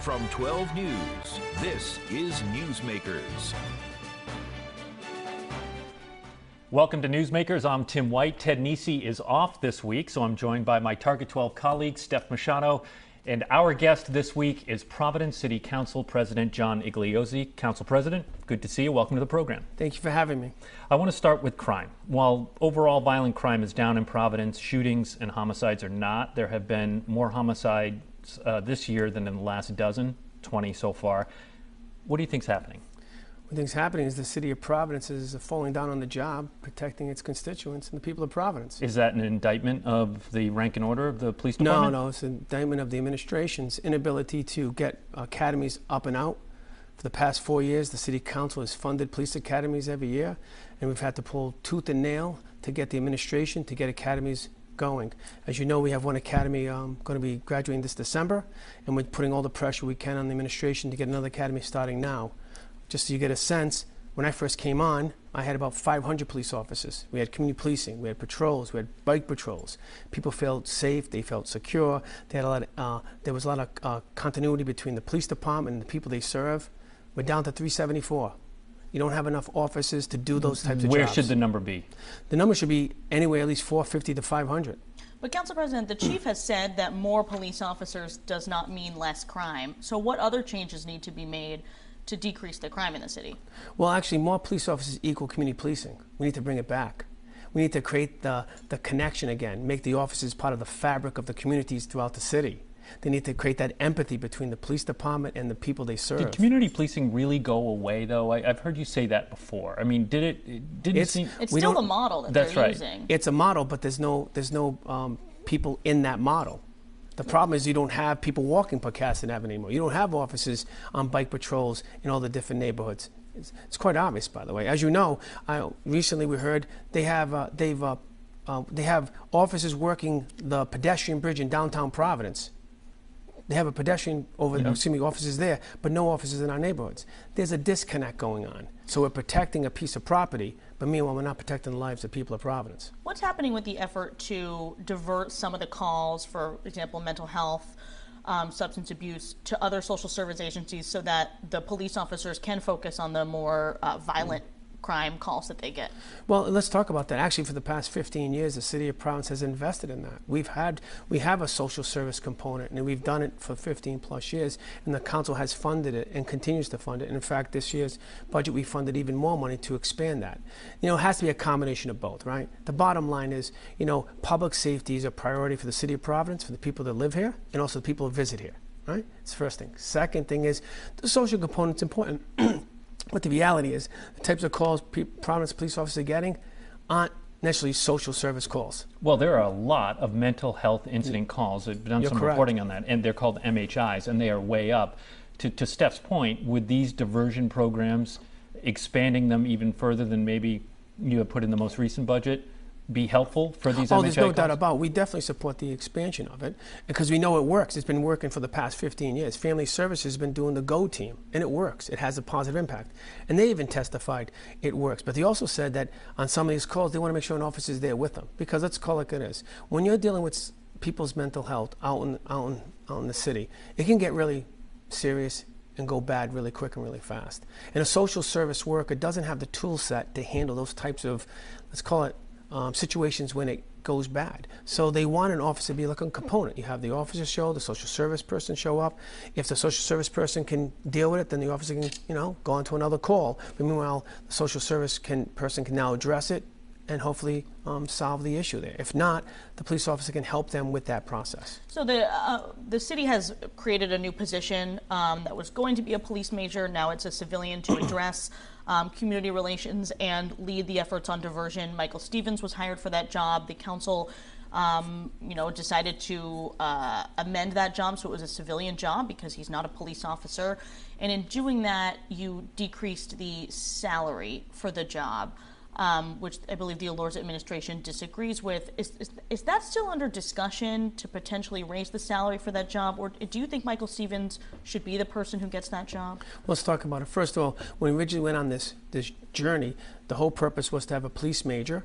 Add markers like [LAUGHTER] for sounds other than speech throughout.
From 12 News, this is Newsmakers. Welcome to Newsmakers. I'm Tim White. Ted Nesi is off this week, so I'm joined by my Target 12 colleague, Steph Machado. And our guest this week is Providence City Council President John Igliozzi. Council President, good to see you. Welcome to the program. Thank you for having me. I want to start with crime. While overall violent crime is down in Providence, shootings and homicides are not. There have been more homicides uh, this year than in the last dozen, 20 so far. What do you think's happening? What things happening is the city of Providence is falling down on the job, protecting its constituents and the people of Providence. Is that an indictment of the rank and order of the police department? No, no, it's an indictment of the administration's inability to get academies up and out. For the past four years, the city council has funded police academies every year, and we've had to pull tooth and nail to get the administration to get academies going. As you know, we have one academy um, going to be graduating this December, and we're putting all the pressure we can on the administration to get another academy starting now just so you get a sense, when I first came on, I had about 500 police officers. We had community policing, we had patrols, we had bike patrols. People felt safe, they felt secure. They had a lot of, uh, there was a lot of uh, continuity between the police department and the people they serve. We're down to 374. You don't have enough officers to do those types of Where jobs. should the number be? The number should be anywhere at least 450 to 500. But, Council President, the chief has said that more police officers does not mean less crime. So, what other changes need to be made to decrease the crime in the city? Well, actually, more police officers equal community policing. We need to bring it back. We need to create the, the connection again, make the officers part of the fabric of the communities throughout the city. They need to create that empathy between the police department and the people they serve. Did community policing really go away, though? I, have heard you say that before. I mean, did it? it didn't it's, seem. It's still the model that that's they're right. using. It's a model, but there's no there's no um, people in that model. The problem is you don't have people walking Pocasset Avenue anymore. You don't have officers on bike patrols in all the different neighborhoods. It's, it's quite obvious, by the way. As you know, I, recently we heard they have uh, they've uh, uh, they have officers working the pedestrian bridge in downtown Providence. They have a pedestrian over, mm-hmm. excuse me, officers there, but no officers in our neighborhoods. There's a disconnect going on. So we're protecting a piece of property, but meanwhile, we're not protecting the lives of people of Providence. What's happening with the effort to divert some of the calls, for example, mental health, um, substance abuse, to other social service agencies so that the police officers can focus on the more uh, violent crime calls that they get. Well, let's talk about that. Actually, for the past 15 years, the city of Providence has invested in that. We've had we have a social service component, and we've done it for 15 plus years. And the council has funded it and continues to fund it. And in fact, this year's budget we funded even more money to expand that. You know, it has to be a combination of both, right? The bottom line is, you know, public safety is a priority for the city of Providence, for the people that live here, and also the people who visit here. Right? It's the first thing. Second thing is the social component's important. [CLEARS THROAT] But the reality is, the types of calls pe- Providence police officers are getting aren't necessarily social service calls. Well, there are a lot of mental health incident calls. I've done You're some correct. reporting on that, and they're called MHIs, and they are way up. To, to Steph's point, with these diversion programs, expanding them even further than maybe you have put in the most recent budget, be helpful for these oh, MHI there's no calls? doubt about it. We definitely support the expansion of it because we know it works. It's been working for the past 15 years. Family Services has been doing the GO team, and it works. It has a positive impact. And they even testified it works. But they also said that on some of these calls, they want to make sure an officer is there with them because let's call it like it is. When you're dealing with people's mental health out in, out in, out in the city, it can get really serious and go bad really quick and really fast. And a social service worker doesn't have the tool set to handle those types of, let's call it um, situations when it goes bad. So they want an officer to be like a component. You have the officer show, the social service person show up. If the social service person can deal with it, then the officer can, you know, go on to another call. But meanwhile, the social service can, person can now address it and hopefully um, solve the issue there. If not, the police officer can help them with that process. So the uh, the city has created a new position um, that was going to be a police major. Now it's a civilian to address um, community relations and lead the efforts on diversion. Michael Stevens was hired for that job. The council. Um, you know, decided to uh, amend that job so it was a civilian job because he's not a police officer. And in doing that, you decreased the salary for the job um, which I believe the Elorza administration disagrees with. Is, is, is, that still under discussion to potentially raise the salary for that job? Or do you think Michael Stevens should be the person who gets that job? Let's talk about it. First of all, when we originally went on this, this journey, the whole purpose was to have a police major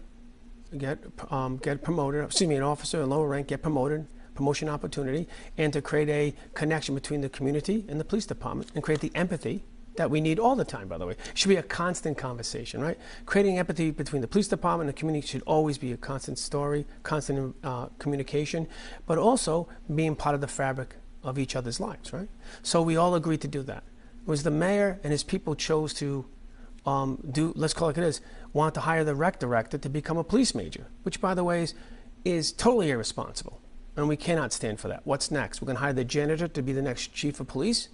get, um, get promoted, excuse me, an officer in lower rank get promoted, promotion opportunity, and to create a connection between the community and the police department and create the empathy that we need all the time, by the way. It should be a constant conversation, right? Creating empathy between the police department and the community should always be a constant story, constant uh, communication, but also being part of the fabric of each other's lives, right? So we all agreed to do that. It was the mayor and his people chose to um, do, let's call it it is, want to hire the rec director to become a police major, which, by the way, is, is totally irresponsible. And we cannot stand for that. What's next? We're going to hire the janitor to be the next chief of police?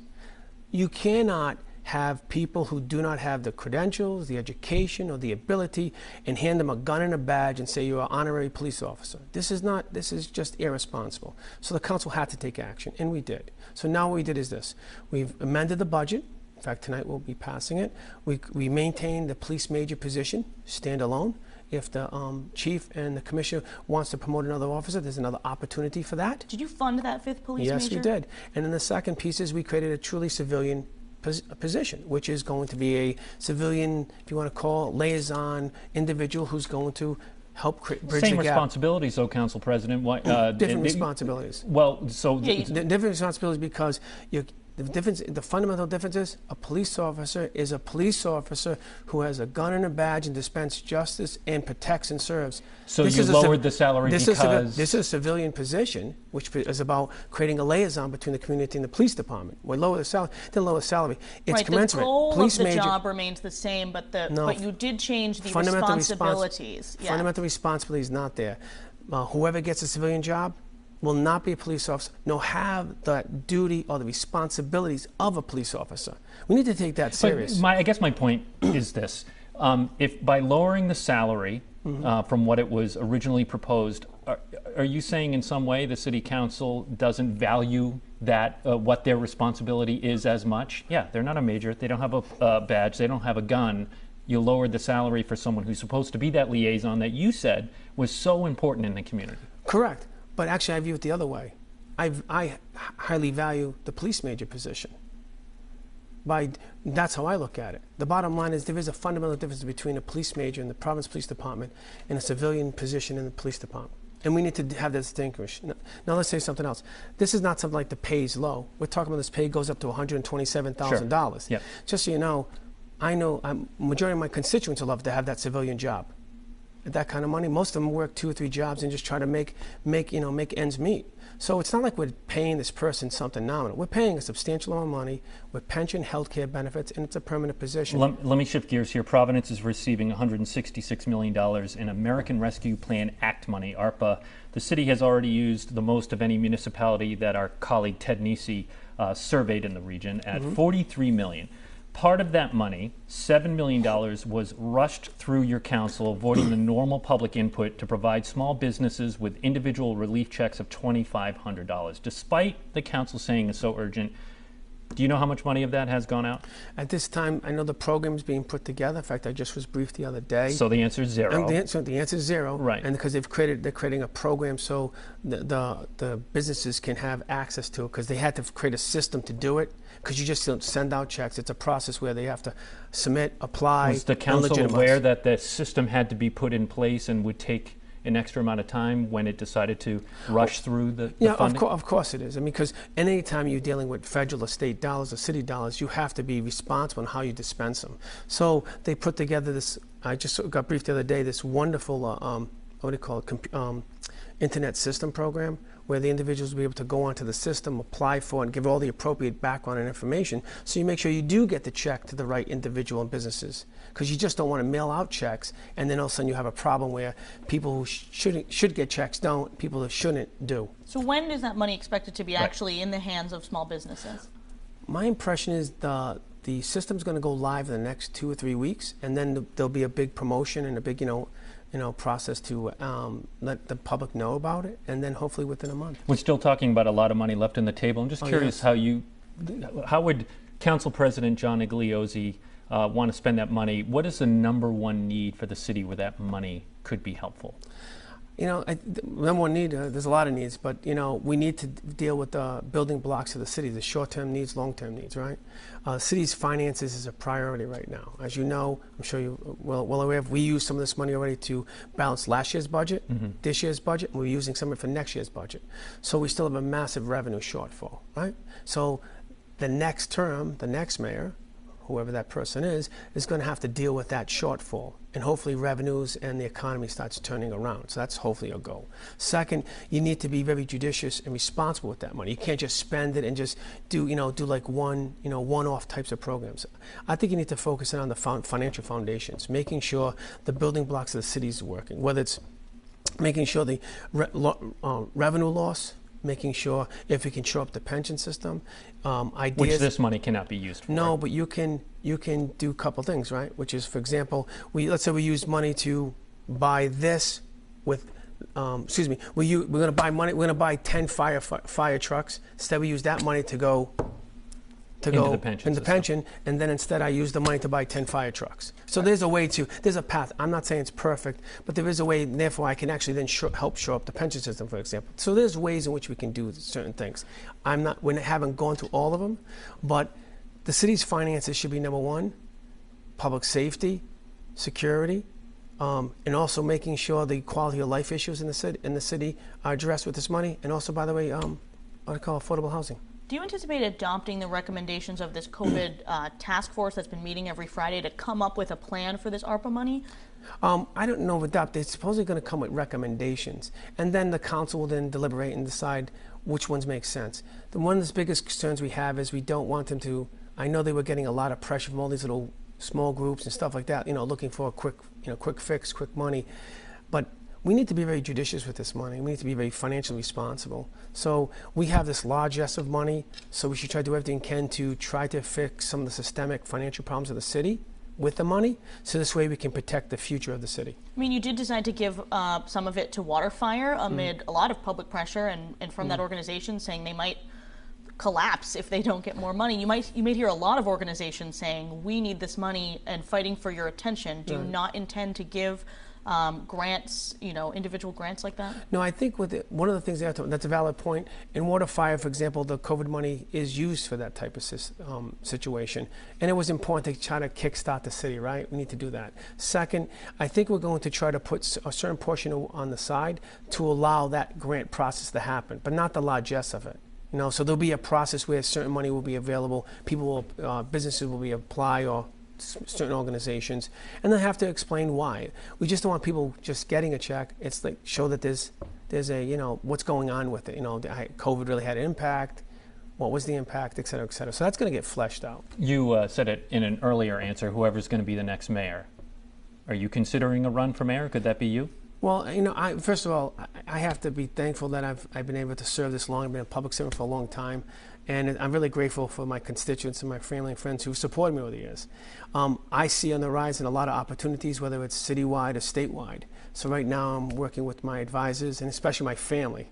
You cannot have people who do not have the credentials, the education, or the ability and hand them a gun and a badge and say you're an honorary police officer. This is not, this is just irresponsible. So the council had to take action, and we did. So now what we did is this we've amended the budget. In fact, tonight we'll be passing it. We, we maintain the police major position, standalone. If the um, chief and the commissioner wants to promote another officer, there's another opportunity for that. Did you fund that fifth police Yes, major? we did. And then the second piece is we created a truly civilian pos- position, which is going to be a civilian, if you want to call, it, liaison individual who's going to help bridge Same the gap. responsibilities, though, Council President. Why, uh, Different it- responsibilities. Well, so Yeah, different responsibilities because you, the difference, the fundamental difference is a police officer is a police officer who has a gun and a badge and dispenses justice and protects and serves. So This you is a lowered the salary this is a because- this is a civilian position, which is about creating a liaison between the community and the police department. We lower the salary, then lower the salary. It's right, commensurate. the goal police of the major, job remains the same, but the No. but you did change the fundamental respons- responsibilities. yeah. Fundamental responsibility is not there. Uh, whoever gets a civilian job will not be a police officer, nor have the duty or the responsibilities of a police officer. We need to take that serious. my, I guess my point [CLEARS THROAT] is this: um, if by lowering the salary Mm-hmm. uh, from what it was originally proposed, are, are you saying in some way the city council doesn't value that uh, what their responsibility is as much? Yeah, they're not a major. They don't have a uh, badge. They don't have a gun. You lowered the salary for someone who's supposed to be that liaison that you said was so important in the community. Correct. But actually, I view it the other way. I, I highly value the police major position. By, that's how I look at it. The bottom line is there is a fundamental difference between a police major in the province police department and a civilian position in the police department. And we need to have that distinguished. Now, now let's say something else. This is not something like the pay is low. We're talking about this pay goes up to $127,000. Sure. Yep. Just so you know, I know a majority of my constituents would love to have that civilian job. At that kind of money, most of them work two or three jobs and just try to make, make, you know, make ends meet. So it's not like we're paying this person something nominal. We're paying a substantial amount of money with pension, health care benefits, and it's a permanent position. Let, let me shift gears here. Providence is receiving $166 million in American Rescue Plan Act money, ARPA. The city has already used the most of any municipality that our colleague Ted Nesi uh, surveyed in the region at Mm-hmm. 43 million. Part of that money, $7 million, was rushed through your council, avoiding the normal public input to provide small businesses with individual relief checks of $2,500. Despite the council saying it's so urgent, do you know how much money of that has gone out? At this time, I know the program is being put together. In fact, I just was briefed the other day. So the answer is zero. And the answer, the answer is zero. Right. And because they've created, they're creating a program so the, the, the businesses can have access to it because they had to create a system to do it because you just don't send out checks. It's a process where they have to submit, apply, Was the council aware that the system had to be put in place and would take an extra amount of time when it decided to rush through the, the Yeah, of, funding? cour- of course it is. I mean, because any time you're dealing with federal or state dollars or city dollars, you have to be responsible in how you dispense them. So they put together this. I just got briefed the other day. This wonderful, uh, um, what do you call it, comp- um, internet system program, where the individuals will be able to go onto the system, apply for, and give all the appropriate background and information. So you make sure you do get the check to the right individual and businesses, because you just don't want to mail out checks, and then all of a sudden you have a problem where people who shouldn't should get checks don't, people who shouldn't do. So when is that money expected to be actually in the hands of small businesses? My impression is the the system's going to go live in the next two or three weeks, and then th- there'll be a big promotion and a big, you know, you know, process to um, let the public know about it, and then hopefully within a month. We're still talking about a lot of money left in the table. I'm just Oh, curious yes. how you, how would Council President John Igliozzi uh, want to spend that money? What is the number one need for the city where that money could be helpful? You know, I, number one need, uh, there's a lot of needs, but, you know, we need to deal with the building blocks of the city, the short-term needs, long-term needs, right? Uh, city's finances is a priority right now. As you know, I'm sure you well, well aware of, we used some of this money already to balance last year's budget, this year's budget, and we're using some of it for next year's budget. So we still have a massive revenue shortfall, right? So the next term, the next mayor, whoever that person is, is going to have to deal with that shortfall. And hopefully, revenues and the economy starts turning around. So that's hopefully a goal. Second, you need to be very judicious and responsible with that money. You can't just spend it and just do, you know, do like one, you know, one-off types of programs. I think you need to focus in on the financial foundations, making sure the building blocks of the city is working, whether it's making sure the re- lo- uh, revenue loss, making sure if we can shore up the pension system, um, ideas. Which this money cannot be used for. No, but you can you can do a couple things, right? Which is, for example, we let's say we use money to buy this with. Um, excuse me. We we're going to buy money. We're going to buy ten fire fire trucks. Instead, we use that money to go to Into go the pension in the system. pension, and then instead I use the money to buy ten fire trucks. So there's a way to there's a path. I'm not saying it's perfect, but there is a way. Therefore, I can actually then shore, help shore up the pension system, for example. So there's ways in which we can do certain things. I'm not we haven't gone through all of them, but the city's finances should be number one. Public safety, security, um, and also making sure the quality of life issues in the city in the city are addressed with this money. And also, by the way, um, what I call affordable housing. Do you anticipate adopting the recommendations of this COVID uh, task force that's been meeting every Friday to come up with a plan for this ARPA money? Um, I don't know if adopt. They're supposedly going to come with recommendations, and then the council will then deliberate and decide which ones make sense. The one of the biggest concerns we have is we don't want them to. I know they were getting a lot of pressure from all these little small groups and stuff like that. You know, looking for a quick, you know, quick fix, quick money, but we need to be very judicious with this money. We need to be very financially responsible. So we have this large yes of money, so we should try to do everything we can to try to fix some of the systemic financial problems of the city with the money, so this way we can protect the future of the city. I mean, you did decide to give uh, some of it to Waterfire Mm. amid a lot of public pressure and, and from that organization saying they might collapse if they don't get more money. You might you may hear a lot of organizations saying we need this money and fighting for your attention. Do you not intend to give um, grants, you know, individual grants like that? No, I think with it, one of the things that's a valid point. In WaterFire, for example, the COVID money is used for that type of um, situation. And it was important to try to kickstart the city, right? We need to do that. Second, I think we're going to try to put a certain portion on the side to allow that grant process to happen, but not the largesse of it. You know, so there'll be a process where certain money will be available, people will, uh, businesses will be apply or certain organizations, and they have to explain why. We just don't want people just getting a check. It's like show that there's there's a you know what's going on with it. You know, COVID really had an impact. What was the impact, et cetera, et cetera. So that's going to get fleshed out. You uh, said it in an earlier answer. Whoever's going to be the next mayor. Are you considering a run for mayor? Could that be you? Well, you know, I, first of all, I, have to be thankful that I've, I've been able to serve this long. I've been a public servant for a long time. And I'm really grateful for my constituents and my family and friends who've supported me over the years. Um, I see on the horizon a lot of opportunities, whether it's citywide or statewide. So right now I'm working with my advisors and especially my family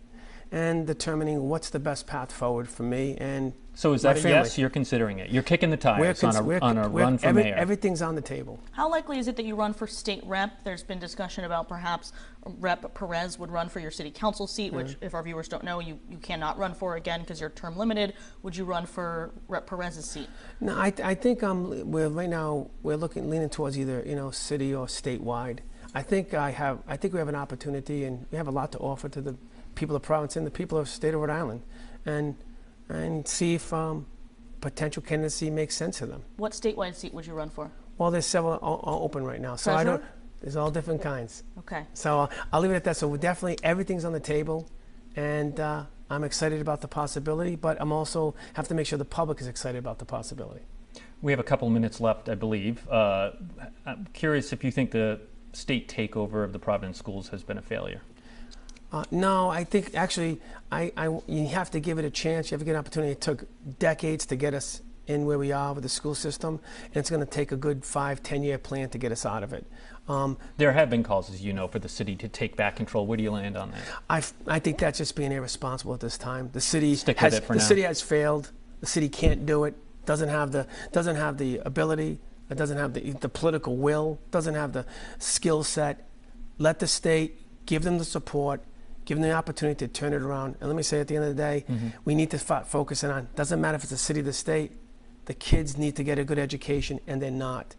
and determining what's the best path forward for me and So is that yes? You're considering it. You're kicking the We're tires cons- on a, we're- on a we're- run for every- mayor. Everything's on the table. How likely is it that you run for state rep? There's been discussion about perhaps Rep Perez would run for your city council seat, which, if our viewers don't know, you, you cannot run for again because you're term limited. Would you run for Rep Perez's seat? No, I, I think um, we're right now we're looking leaning towards either you know city or statewide. I think I have I think we have an opportunity and we have a lot to offer to the people of Providence and the people of the state of Rhode Island, and and see if um, potential candidacy makes sense to them. What statewide seat would you run for? Well, there's several o- o- open right now, so I don't. There's all different kinds. Okay. So uh, I'll leave it at that. So we're definitely everything's on the table, and uh, I'm excited about the possibility. But I'm also have to make sure the public is excited about the possibility. we have a couple minutes left, I believe. Uh, I'm curious if you think the state takeover of the Providence schools has been a failure. Uh, no, I think actually, I, I, you have to give it a chance. You have to get an opportunity. It took decades to get us in where we are with the school system, and it's going to take a good five, ten year plan to get us out of it. Um, There have been calls, as you know, for the city to take back control. Where do you land on that? I, I think that's just being irresponsible at this time. The city Stick with has it for the now. city has failed. The city can't do it. Doesn't have the doesn't have the ability. It doesn't have the the political will. Doesn't have the skill set. Let the state give them the support, give them the opportunity to turn it around. And let me say, at the end of the day, Mm-hmm. we need to f- focus it on. Doesn't matter if it's the city, the state. The kids need to get a good education, and they're not.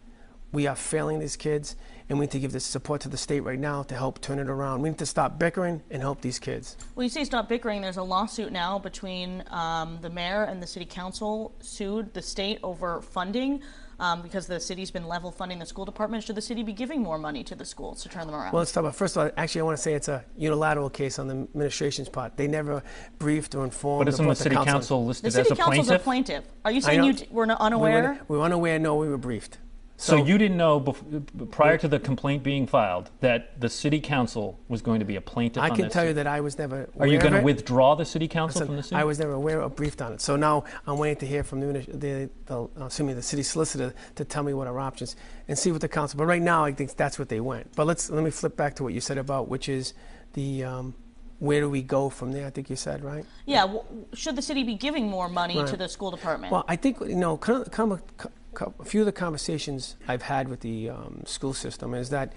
We are failing these kids, and we need to give the support to the state right now to help turn it around. We need to stop bickering and help these kids. Well, you say stop bickering. There's a lawsuit now between um, the mayor and the city council sued the state over funding um, because the city's been level funding the school department. Should the city be giving more money to the schools to turn them around? Well, let's talk about first of all. Actually, I want to say it's a unilateral case on the administration's part. They never briefed or informed. But isn't or the city council. council the listed city as a council's plaintiff? a plaintiff. Are you saying you d- were not We unaware? were, we were unaware. No, we were briefed. So you didn't know bef- prior to the complaint being filed that the city council was going to be a plaintiff I on can this? tell you that I was never. Are you aware going to it. withdraw the city council Listen, from the suit? I was never aware or briefed on it. So now I'm waiting to hear from the, muni- the, the uh, excuse me, the city solicitor to tell me what our options and see what the council. But right now, I think that's what they went. But let's let me flip back to what you said about which is the um, where do we go from there? I think you said right. Yeah. W- should the city be giving more money to the school department? Well, I think you know, kind of, kind of, co- a few of the conversations I've had with the um, school system is that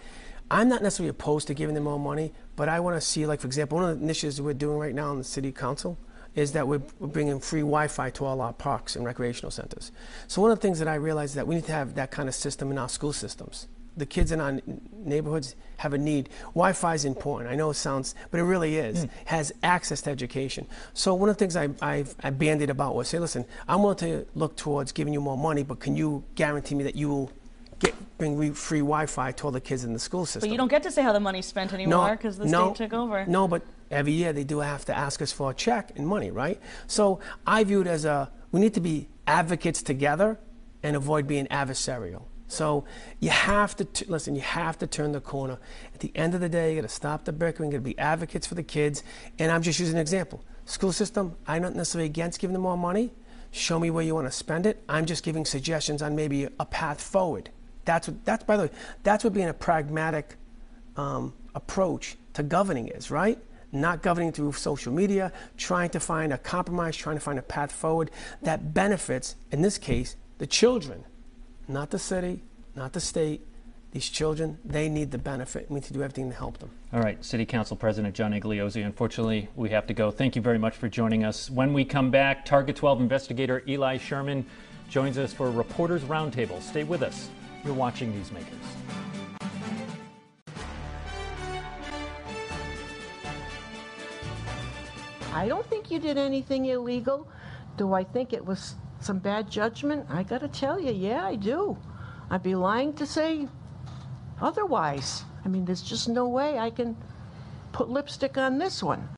I'm not necessarily opposed to giving them more money, but I want to see, like for example, one of the initiatives we're doing right now in the city council is that we're, bringing free Wi-Fi to all our parks and recreational centers. So one of the things that I realize is that we need to have that kind of system in our school systems. The kids in our neighborhoods have a need. Wi-Fi is important. I know it sounds, but it really is. Hmm. Has access to education. So one of the things I, I've, I bandied about was, say, listen, I'm willing to look towards giving you more money, but can you guarantee me that you will get bring re- free Wi-Fi to all the kids in the school system? but you don't get to say how the money's spent anymore because the no, state took over. No, but every year they do have to ask us for a check and money, right? So I view it as a we need to be advocates together and avoid being adversarial. So you have to t- listen. You have to turn the corner. At the end of the day, you got to stop the bickering. You got to be advocates for the kids. And I'm just using an example. School system. I'm not necessarily against giving them more money. Show me where you want to spend it. I'm just giving suggestions on maybe a path forward. That's what. That's by the way. That's what being a pragmatic um, approach to governing is, right? Not governing through social media, trying to find a compromise, trying to find a path forward that benefits, in this case, the children, not the city, not the state. These children, they need the benefit. We need to do everything to help them. All right, City Council President John Igliozzi. Unfortunately, we have to go. Thank you very much for joining us. When we come back, Target 12 investigator Eli Sherman joins us for a Reporters Roundtable. Stay with us. You're watching Newsmakers. I don't think you did anything illegal. Do I think it was some bad judgment? I gotta tell you, yeah, I do. I'd be lying to say otherwise. I mean, there's just no way I can put lipstick on this one.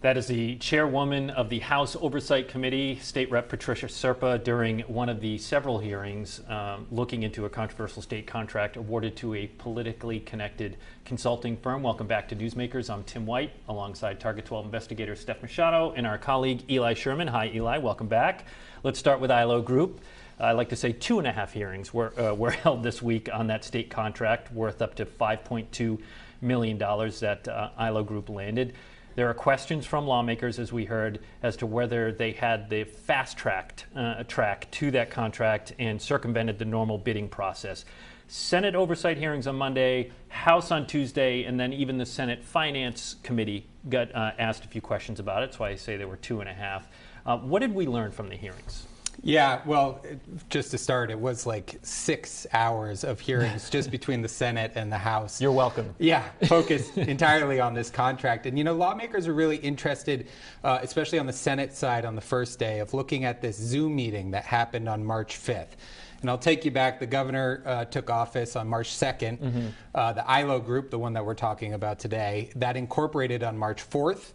That is the chairwoman of the House Oversight Committee, State Rep Patricia Serpa, during one of the several hearings um, looking into a controversial state contract awarded to a politically connected consulting firm. Welcome back to Newsmakers. I'm Tim White, alongside Target 12 investigator Steph Machado and our colleague Eli Sherman. Hi, Eli. Welcome back. Let's start with ILO Group. I like to say two and a half hearings were, uh, were [LAUGHS] held this week on that state contract worth up to $5.2 million that uh, ILO Group landed. There are questions from lawmakers, as we heard, as to whether they had the fast tracked uh, track to that contract and circumvented the normal bidding process. Senate oversight hearings on Monday, House on Tuesday, and then even the Senate Finance Committee got uh, asked a few questions about it. That's why I say there were two and a half. Uh, what did we learn from the hearings? Yeah, well, it- just to start, it was like six hours of hearings [LAUGHS] just between the Senate and the House. You're welcome. Yeah, focused [LAUGHS] entirely on this contract. And, you know, lawmakers are really interested, uh, especially on the Senate side on the first day, of looking at this Zoom meeting that happened on March 5th. And I'll take you back. The governor uh, took office on March 2nd. Uh, the ILO group, the one that we're talking about today, that incorporated on March 4th.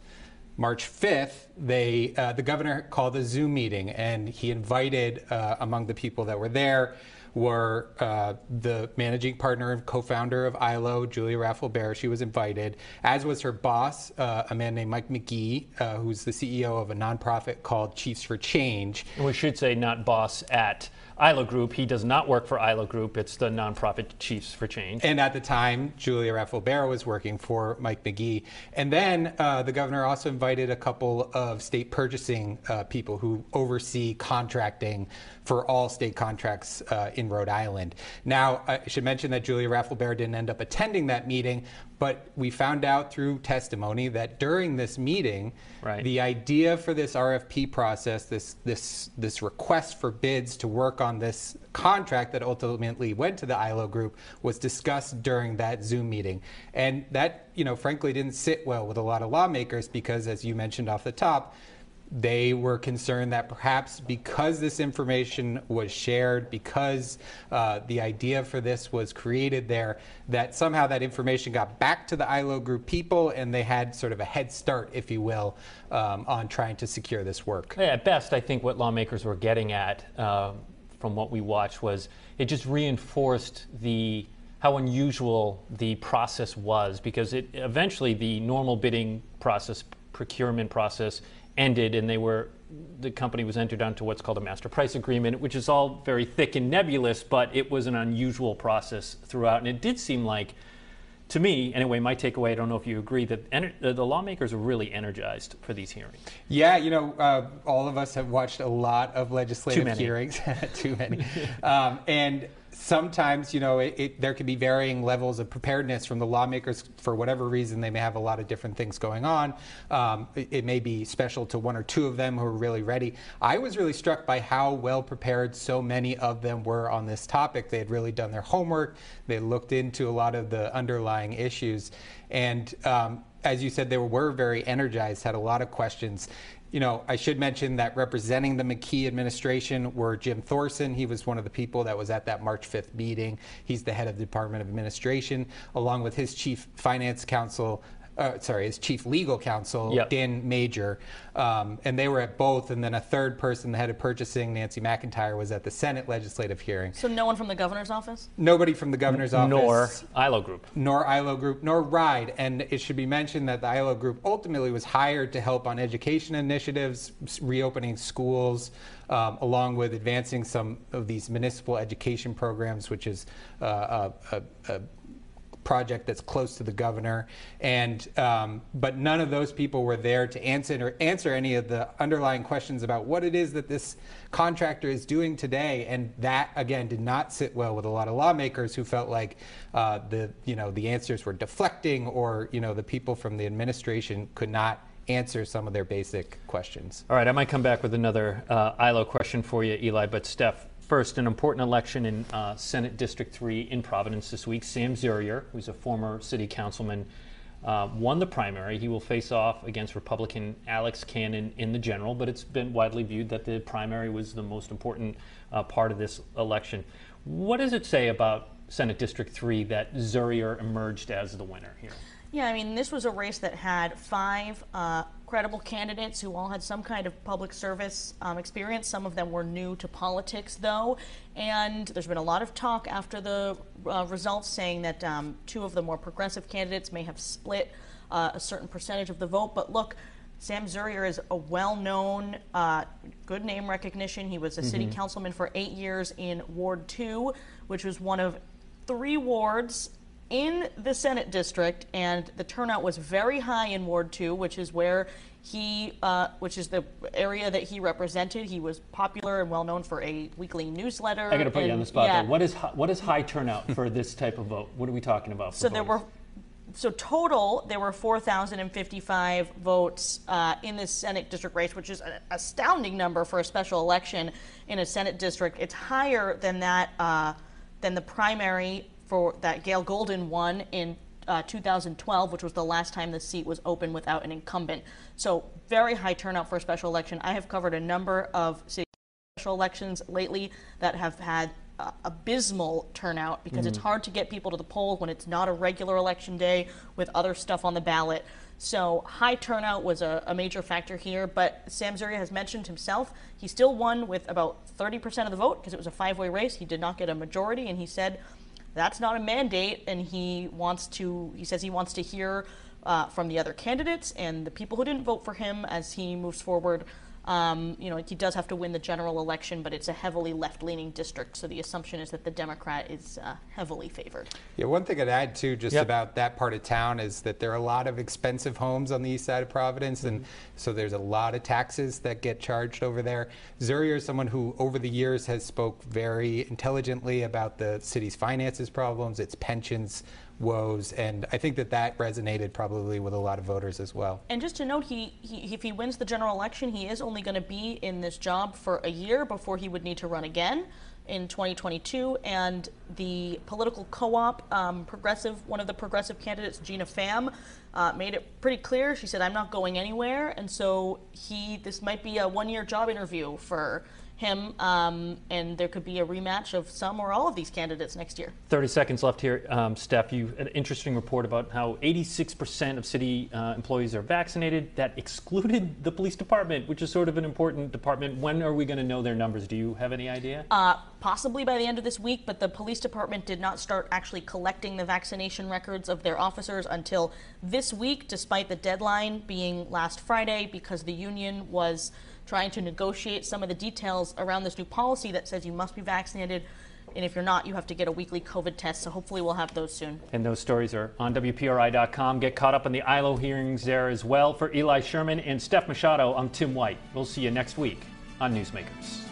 March 5th, they, uh, the governor called a Zoom meeting, and he invited, uh, among the people that were there, were uh, the managing partner and co-founder of ILO, Julia Rafal-Baer. She was invited, as was her boss, uh, a man named Mike Magee, uh, who's the CEO of a nonprofit called Chiefs for Change. We should say not boss at ILO Group. He does not work for ILO Group. It's the nonprofit Chiefs for Change. And at the time, Julia Rafal-Baer was working for Mike Magee. And then uh, the governor also invited a couple of state purchasing uh, people who oversee contracting for all state contracts uh, in Rhode Island. Now, I should mention that Julia Rafal-Baer didn't end up attending that meeting, but we found out through testimony that during this meeting, Right. the idea for this RFP process, this this this request for bids to work on this contract that ultimately went to the ILO group was discussed during that Zoom meeting. And that, you know, frankly didn't sit well with a lot of lawmakers because as you mentioned off the top, they were concerned that perhaps because this information was shared, because uh, the idea for this was created there, that somehow that information got back to the ILO group people and they had sort of a head start, if you will, um, on trying to secure this work. Yeah, At best, I think what lawmakers were getting at, uh, from what we watched, was it just reinforced the how unusual the process was because it eventually the normal bidding process, procurement process, ended, and they were the company was entered onto what's called a master price agreement, which is all very thick and nebulous, but it was an unusual process throughout, and it did seem like to me, anyway, my takeaway, I don't know if you agree, that ener- uh, the lawmakers are really energized for these hearings. Yeah, you know, uh, all of us have watched a lot of legislative many. hearings, [LAUGHS] too many, [LAUGHS] um, and sometimes, you know, it, it, there can be varying levels of preparedness from the lawmakers for whatever reason. They may have a lot of different things going on. Um, it, it may be special to one or two of them who are really ready. I was really struck by how well prepared so many of them were on this topic. They had really done their homework. They looked into a lot of the underlying issues, and um, as you said, they were very energized, had a lot of questions. You know, I should mention that representing the McKee administration were Jim Thorsen. He was one of the people that was at that March 5th meeting. He's the head of the Department of Administration, along with his chief finance counsel, uh, sorry, his chief legal counsel, Yep. Dan Majcher. Um, and they were at both. And then a third person, the head of purchasing, Nancy McIntyre, was at the Senate legislative hearing. So no one from the governor's office? Nobody from the governor's office Nor ILO Group. nor ILO Group, nor RIDE. And it should be mentioned that the ILO Group ultimately was hired to help on education initiatives, reopening schools, um, along with advancing some of these municipal education programs, which is uh, a, a, a project that's close to the governor. And um, but none of those people were there to answer answer any of the underlying questions about what it is that this contractor is doing today. And that again did not sit well with a lot of lawmakers who felt like uh, the you know the answers were deflecting, or you know the people from the administration could not answer some of their basic questions. All right, I might come back with another uh, ILO question for you, Eli. But Steph, first, an important election in uh, Senate District 3 in Providence this week. Sam Zurier, who's a former city councilman, uh, won the primary. He will face off against Republican Alex Cannon in the general, but it's been widely viewed that the primary was the most important uh, part of this election. What does it say about Senate District 3 that Zurier emerged as the winner here? Yeah, I mean, this was a race that had five uh, credible candidates who all had some kind of public service um, experience. Some of them were new to politics, though. And there's been a lot of talk after the uh, results saying that um, two of the more progressive candidates may have split uh, a certain percentage of the vote. But look, Sam Zurier is a well known, uh, good name recognition. He was a city councilman for eight years in Ward 2, which was one of three wards in the Senate district, and the turnout was very high in Ward 2, which is where he, uh, which is the area that he represented. He was popular and well known for a weekly newsletter. I got to put you on the spot yeah. there. What is what is high turnout for this type of vote? What are we talking about? for So there were, so total there were 4,055 votes uh, in this Senate district race, which is an astounding number for a special election in a Senate district. It's higher than that uh, than the primary for that Gayle Goldin won in. Uh, 2012, which was the last time the seat was open without an incumbent. So, very high turnout for a special election. I have covered a number of city special elections lately that have had uh, abysmal turnout because it's hard to get people to the polls when it's not a regular election day with other stuff on the ballot. So high turnout was a, a major factor here, but Sam Zurier has mentioned himself he still won with about 30% of the vote because it was a five-way race. He did not get a majority, and he said that's not a mandate, and he wants to. He says he wants to hear uh, from the other candidates and the people who didn't vote for him as he moves forward Um, you know, he does have to win the general election, but it's a heavily left-leaning district, so the assumption is that the Democrat is uh, heavily favored. Yeah, one thing I'd add too, just Yep. about that part of town, is that there are a lot of expensive homes on the east side of Providence, and so there's a lot of taxes that get charged over there. Zurier is someone who, over the years, has spoke very intelligently about the city's finances problems, its pensions woes, and I think that that resonated probably with a lot of voters as well. And just to note, he, he if he wins the general election, he is only going to be in this job for a year before he would need to run again in 2022. And the political co-op, um, progressive, one of the progressive candidates, Geena Pham, uh, made it pretty clear. She said, "I'm not going anywhere," and so he this might be a one-year job interview for him, um, and there could be a rematch of some or all of these candidates next year. 30 seconds left here. Um, Steph, you an interesting report about how 86% of city uh, employees are vaccinated. That excluded the police department, which is sort of an important department. When are we going to know their numbers? Do you have any idea? Uh, possibly by the end of this week, but the police department did not start actually collecting the vaccination records of their officers until this week, despite the deadline being last Friday, because the union was trying to negotiate some of the details around this new policy that says you must be vaccinated. And if you're not, you have to get a weekly COVID test. So hopefully we'll have those soon. And those stories are on WPRI.com. Get caught up on the ILO hearings there as well. For Eli Sherman and Steph Machado, I'm Tim White. We'll see you next week on Newsmakers.